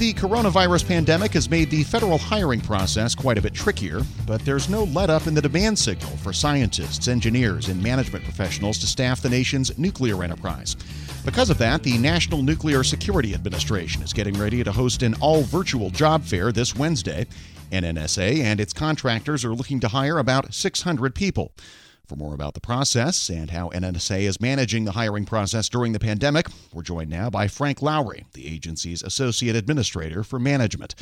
The coronavirus pandemic has made the federal hiring process quite a bit trickier, but there's no let up in the demand signal for scientists, engineers, and management professionals to staff the nation's nuclear enterprise. Because of that, the National Nuclear Security Administration is getting ready to host an all virtual job fair this Wednesday. NNSA and its contractors are looking to hire about 600 people. For more about the process and how NNSA is managing the hiring process during the pandemic, we're joined now by Frank Lowry, the agency's Associate Administrator for Management.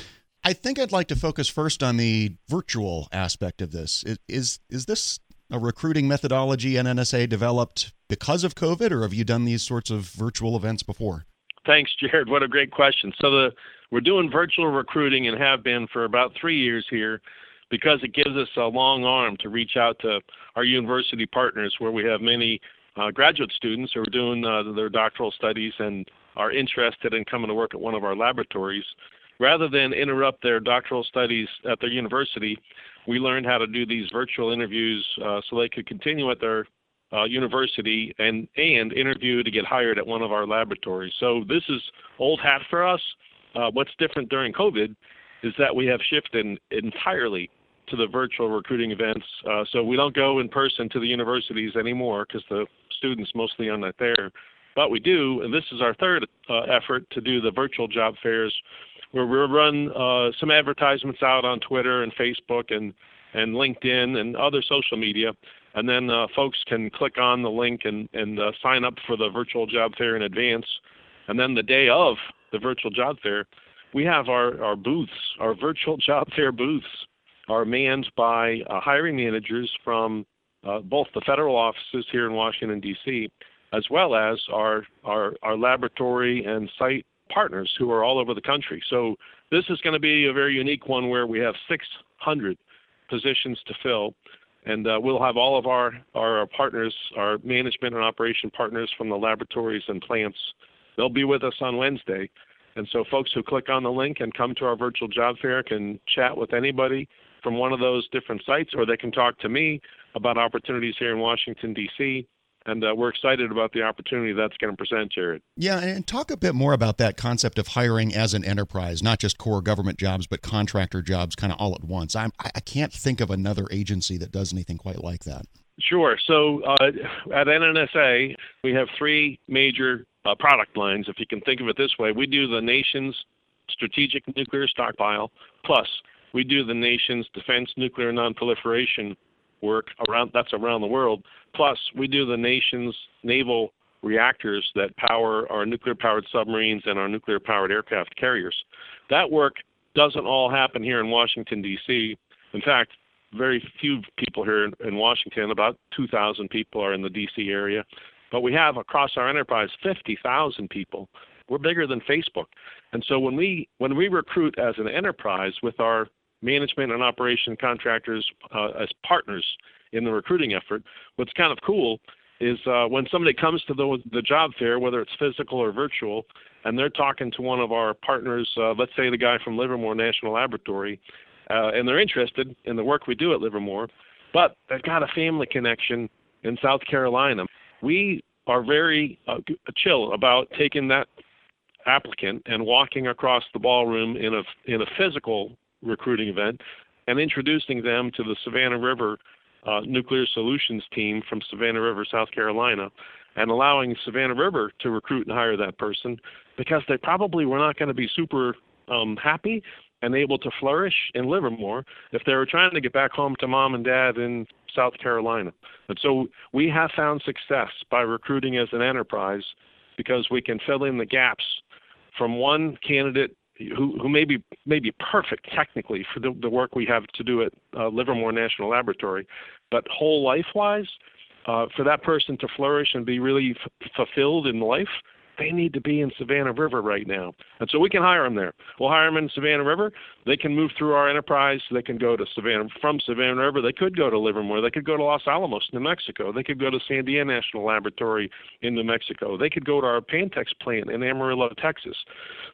I think I'd like to focus first on the virtual aspect of this. Is, is, is this a recruiting methodology NNSA developed because of COVID, or have you done these sorts of virtual events before? Thanks, Jared. What a great question. So the we're doing virtual recruiting and have been for about three years here because it gives us a long arm to reach out to our university partners where we have many uh, graduate students who are doing uh, their doctoral studies and are interested in coming to work at one of our laboratories. Rather than interrupt their doctoral studies at their university, we learned how to do these virtual interviews uh, so they could continue at their uh, university and and interview to get hired at one of our laboratories. So this is old hat for us. Uh, what's different during COVID is that we have shifted entirely to the virtual recruiting events. Uh, so we don't go in person to the universities anymore because the students mostly are not there. But we do, and this is our third uh, effort to do the virtual job fairs, where we run uh, some advertisements out on Twitter and Facebook and and LinkedIn and other social media, and then uh, folks can click on the link and and uh, sign up for the virtual job fair in advance. And then the day of the virtual job fair, we have our, our booths, our virtual job fair booths are manned by uh, hiring managers from uh, both the federal offices here in Washington, D.C., as well as our, our, our laboratory and site partners who are all over the country. So this is going to be a very unique one where we have 600 positions to fill. And uh, we'll have all of our, our partners, our management and operation partners from the laboratories and plants. They'll be with us on Wednesday. And so folks who click on the link and come to our virtual job fair can chat with anybody from one of those different sites, or they can talk to me about opportunities here in Washington, D.C. And uh, we're excited about the opportunity that's going to present, Jared. Yeah, and talk a bit more about that concept of hiring as an enterprise, not just core government jobs, but contractor jobs kind of all at once. I'm, I can't think of another agency that does anything quite like that. Sure. So uh, at NNSA, we have three major uh, product lines, if you can think of it this way. We do the nation's strategic nuclear stockpile, plus we do the nation's defense nuclear nonproliferation work around that's around the world. Plus, we do the nation's naval reactors that power our nuclear powered submarines and our nuclear powered aircraft carriers. That work doesn't all happen here in Washington, D.C. In fact, very few people here in Washington, about 2,000 people are in the D.C. area. But we have across our enterprise 50,000 people. We're bigger than Facebook. And so when we when we recruit as an enterprise with our management and operation contractors uh, as partners in the recruiting effort. What's kind of cool is uh, when somebody comes to the, the job fair, whether it's physical or virtual, and they're talking to one of our partners, uh, let's say the guy from Livermore National Laboratory, uh, and they're interested in the work we do at Livermore, but they've got a family connection in South Carolina. We are very uh, chill about taking that applicant and walking across the ballroom in a in a physical recruiting event and introducing them to the Savannah River uh, Nuclear Solutions team from Savannah River, South Carolina, and allowing Savannah River to recruit and hire that person because they probably were not going to be super um, happy and able to flourish in Livermore if they were trying to get back home to mom and dad in South Carolina. And so we have found success by recruiting as an enterprise because we can fill in the gaps from one candidate who, who may be may be perfect technically for the, the work we have to do at uh, Livermore National Laboratory, but whole life wise, uh, for that person to flourish and be really f- fulfilled in life, they need to be in Savannah River right now. And so we can hire them there. We'll hire them in Savannah River. They can move through our enterprise. They can go to Savannah from Savannah River. They could go to Livermore. They could go to Los Alamos, New Mexico. They could go to Sandia National Laboratory in New Mexico. They could go to our Pantex plant in Amarillo, Texas.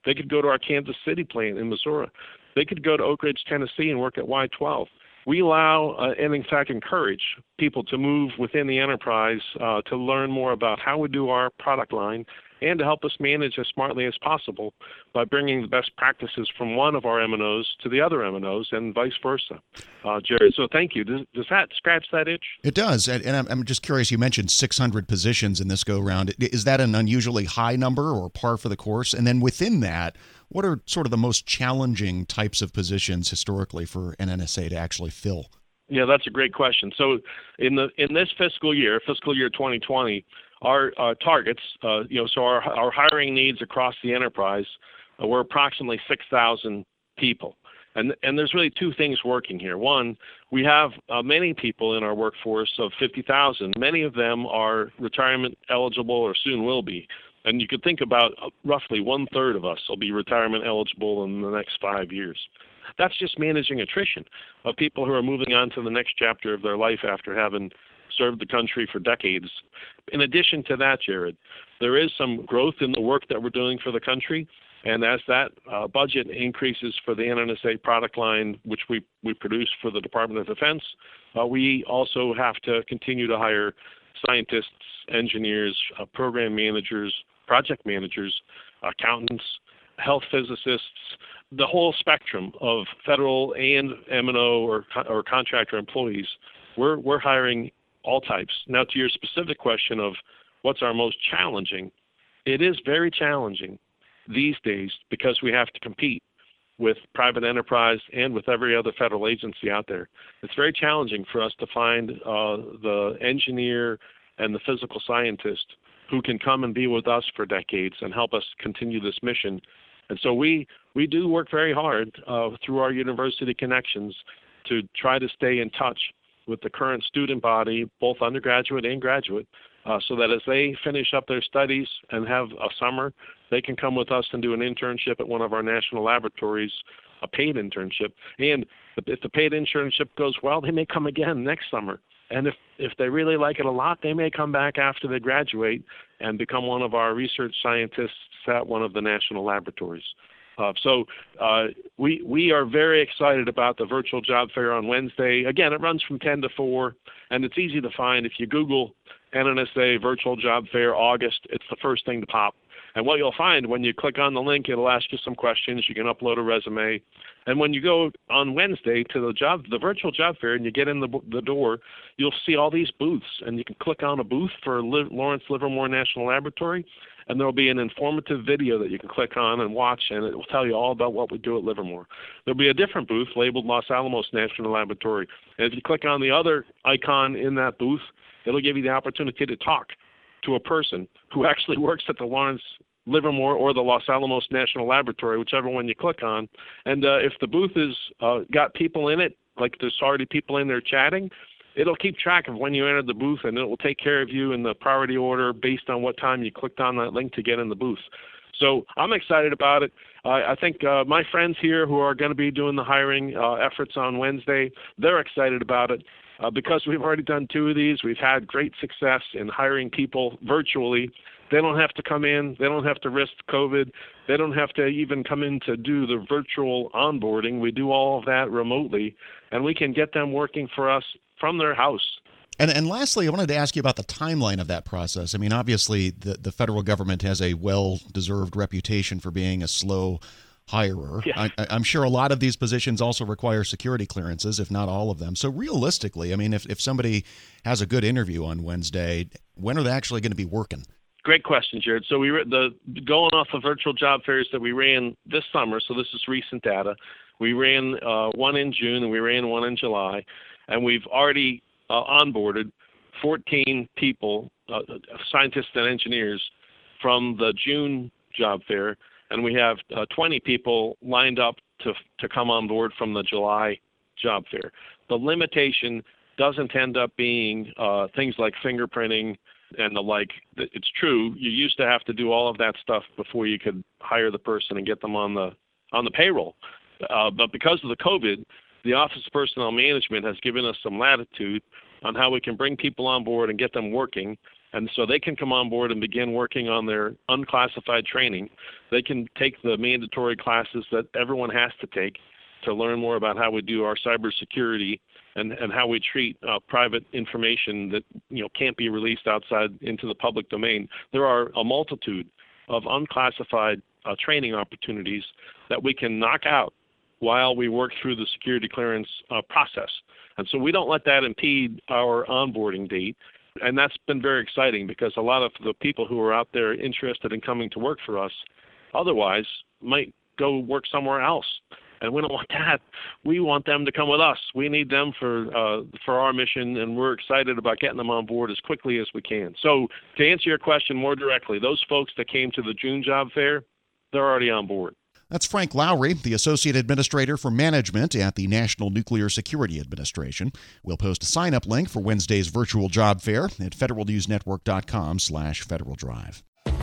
They could go to our Kansas City plant in Missouri. They could go to Oak Ridge, Tennessee and work at Y12 we allow uh, and in fact encourage people to move within the enterprise uh, to learn more about how we do our product line and to help us manage as smartly as possible by bringing the best practices from one of our M&Os to the other M&Os and vice versa. Uh, Jared, so thank you. Does, does, that scratch that itch? It does. And, and I'm just curious, you mentioned 600 positions in this go round. Is that an unusually high number or par for the course? And then within that, what are sort of the most challenging types of positions historically for NNSA to actually fill? Yeah, that's a great question. So in the in this fiscal year, fiscal year 2020, our uh, targets, uh, you know, so our hiring needs across the enterprise uh, were approximately 6,000 people. And there's really two things working here. One, we have many people in our workforce of 50,000. Many of them are retirement eligible or soon will be. And you could think about roughly one third of us will be retirement eligible in the next five years. That's just managing attrition of people who are moving on to the next chapter of their life after having served the country for decades. In addition to that, Jared, there is some growth in the work that we're doing for the country. And as that uh, budget increases for the NNSA product line, which we, we produce for the Department of Defense, uh, we also have to continue to hire scientists, engineers, uh, program managers, project managers, accountants, health physicists, the whole spectrum of federal and M&O or, or contractor employees. We're, we're hiring all types. Now, to your specific question of what's our most challenging, it is very challenging these days because we have to compete with private enterprise and with every other federal agency out there. It's very challenging for us to find uh, the engineer and the physical scientist who can come and be with us for decades and help us continue this mission. And so we we do work very hard uh, through our university connections to try to stay in touch with the current student body, both undergraduate and graduate, uh, so that as they finish up their studies and have a summer, they can come with us and do an internship at one of our national laboratories, a paid internship. And if the paid internship goes well, they may come again next summer and if, if they really like it a lot, they may come back after they graduate and become one of our research scientists at one of the national laboratories. Uh, so uh, we we are very excited about the virtual job fair on Wednesday. Again, it runs from 10 to 4, and it's easy to find if you Google NNSA Virtual Job Fair August. It's the first thing to pop. And what you'll find when you click on the link, it'll ask you some questions. You can upload a resume. And when you go on Wednesday to the job, the virtual job fair, and you get in the, the door, you'll see all these booths, and you can click on a booth for Lawrence Livermore National Laboratory, and there'll be an informative video that you can click on and watch, and it will tell you all about what we do at Livermore. There'll be a different booth labeled Los Alamos National Laboratory, and if you click on the other icon in that booth, it'll give you the opportunity to talk to a person who actually works at the Lawrence Livermore or the Los Alamos National Laboratory, whichever one you click on. And uh, if the booth has uh, got people in it, like there's already people in there chatting, it'll keep track of when you entered the booth and it will take care of you in the priority order based on what time you clicked on that link to get in the booth. So I'm excited about it. Uh, I think uh, my friends here who are going to be doing the hiring uh, efforts on Wednesday, they're excited about it. Uh, because we've already done two of these, we've had great success in hiring people virtually. They don't have to come in. They don't have to risk COVID. They don't have to even come in to do the virtual onboarding. We do all of that remotely, and we can get them working for us from their house. And, and lastly, I wanted to ask you about the timeline of that process. I mean, obviously, the, the federal government has a well deserved reputation for being a slow hirer. Yeah. I, am sure a lot of these positions also require security clearances, if not all of them. So realistically, I mean, if, if somebody has a good interview on Wednesday, when are they actually going to be working? Great question, Jared. So we the going off the virtual job fairs that we ran this summer. So this is recent data. We ran uh, one in June and we ran one in July, and we've already uh, onboarded 14 people, uh, scientists and engineers, from the June job fair and we have uh, 20 people lined up to to come on board from the July job fair. The limitation doesn't end up being uh, things like fingerprinting and the like. It's true. You used to have to do all of that stuff before you could hire the person and get them on the on the payroll. Uh, but because of the COVID, the Office of Personnel Management has given us some latitude on how we can bring people on board and get them working and so they can come on board and begin working on their unclassified training. They can take the mandatory classes that everyone has to take to learn more about how we do our cybersecurity and, and how we treat uh, private information that you know can't be released outside into the public domain. There are a multitude of unclassified uh, training opportunities that we can knock out while we work through the security clearance uh, process. And so we don't let that impede our onboarding date. And that's been very exciting because a lot of the people who are out there interested in coming to work for us otherwise might go work somewhere else. And we don't want that. We want them to come with us. We need them for uh, for our mission, and we're excited about getting them on board as quickly as we can. So, to answer your question more directly, those folks that came to the June job fair, they're already on board. That's Frank Lowry, the Associate Administrator for Management at the National Nuclear Security Administration. We'll post a sign-up link for Wednesday's virtual job fair at federalnewsnetwork.com slash Federal Drive.